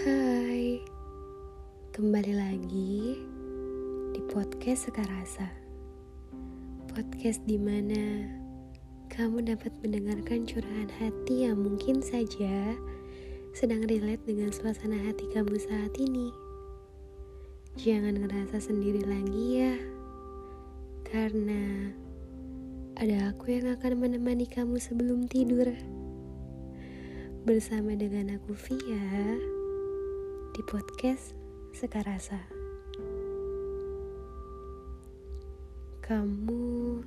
Hai, kembali lagi di podcast Sekarasa. Podcast di mana kamu dapat mendengarkan curahan hati yang mungkin saja sedang relate dengan suasana hati kamu saat ini. Jangan ngerasa sendiri lagi ya, karena ada aku yang akan menemani kamu sebelum tidur bersama dengan aku Via di podcast Sekarasa. Kamu,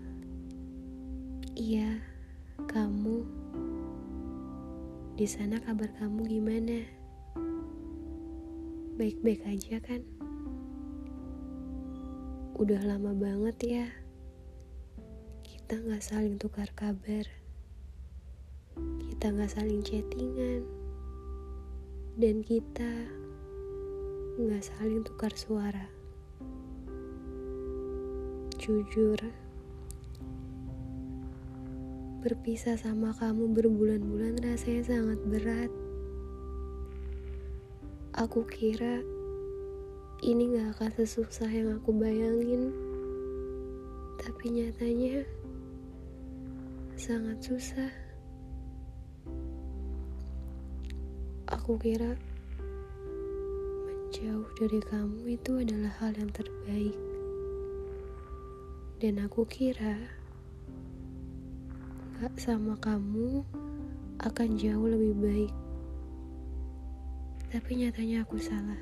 iya, kamu di sana kabar kamu gimana? Baik-baik aja kan? Udah lama banget ya kita nggak saling tukar kabar kita nggak saling chattingan dan kita nggak saling tukar suara. Jujur berpisah sama kamu berbulan-bulan rasanya sangat berat. Aku kira ini gak akan sesusah yang aku bayangin. Tapi nyatanya sangat susah. Aku kira menjauh dari kamu itu adalah hal yang terbaik. Dan aku kira gak sama kamu akan jauh lebih baik. Tapi nyatanya aku salah.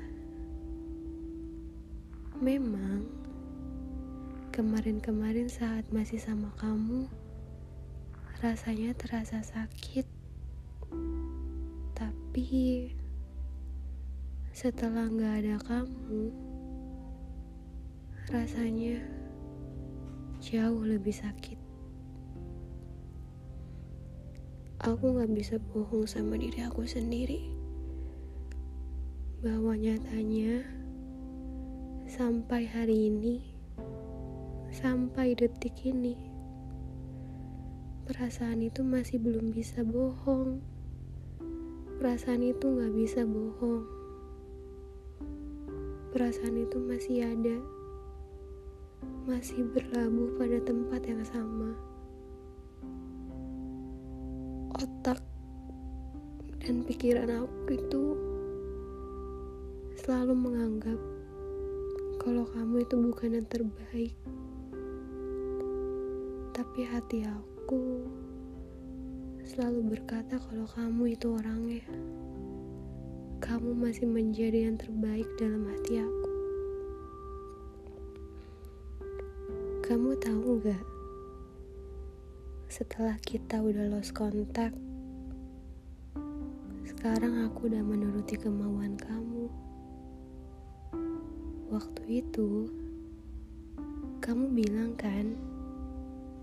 Memang kemarin-kemarin saat masih sama kamu rasanya terasa sakit tapi setelah gak ada kamu, rasanya jauh lebih sakit. Aku gak bisa bohong sama diri aku sendiri. Bahwa nyatanya sampai hari ini, sampai detik ini, perasaan itu masih belum bisa bohong perasaan itu gak bisa bohong. Perasaan itu masih ada, masih berlabuh pada tempat yang sama. Otak dan pikiran aku itu selalu menganggap kalau kamu itu bukan yang terbaik. Tapi hati aku selalu berkata kalau kamu itu orangnya. Kamu masih menjadi yang terbaik dalam hati aku. Kamu tahu gak? Setelah kita udah lost kontak, sekarang aku udah menuruti kemauan kamu. Waktu itu, kamu bilang kan,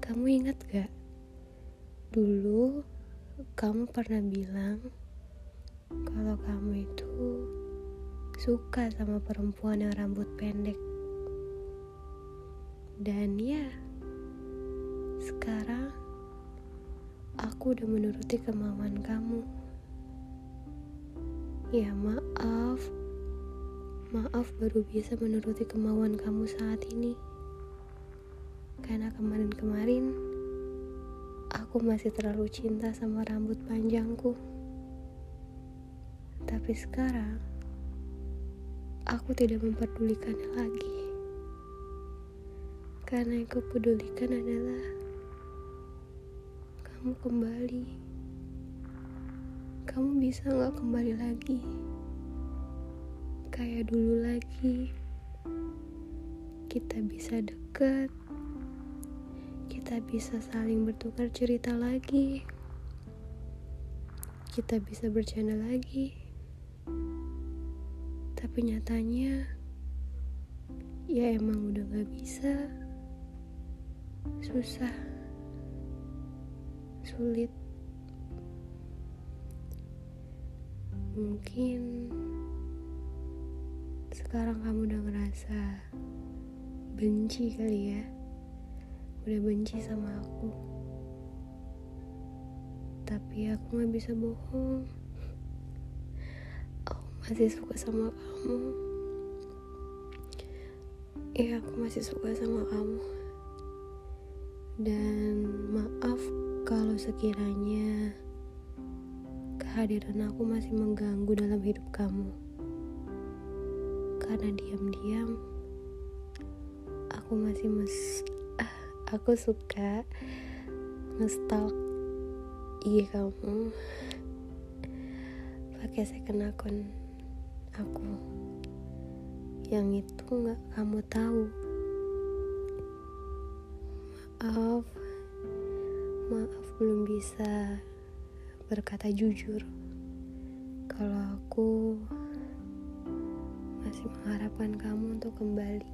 kamu ingat gak? Dulu kamu pernah bilang kalau kamu itu suka sama perempuan yang rambut pendek. Dan ya, sekarang aku udah menuruti kemauan kamu. Ya maaf, maaf baru bisa menuruti kemauan kamu saat ini. Karena kemarin-kemarin aku masih terlalu cinta sama rambut panjangku. Tapi sekarang, aku tidak memperdulikannya lagi. Karena yang kupedulikan adalah kamu kembali. Kamu bisa gak kembali lagi? Kayak dulu lagi. Kita bisa deket kita bisa saling bertukar cerita lagi. Kita bisa bercanda lagi. Tapi nyatanya, ya emang udah gak bisa. Susah. Sulit. Mungkin sekarang kamu udah ngerasa benci kali ya udah benci sama aku tapi aku gak bisa bohong oh masih suka sama kamu. Ya aku masih suka sama kamu. Dan maaf kalau sekiranya kehadiran aku masih mengganggu dalam hidup kamu. Karena diam-diam aku masih mes ah, aku suka ngestalk IG kamu. Pakai second akun aku. Yang itu nggak kamu tahu. Maaf. Maaf belum bisa berkata jujur. Kalau aku masih mengharapkan kamu untuk kembali.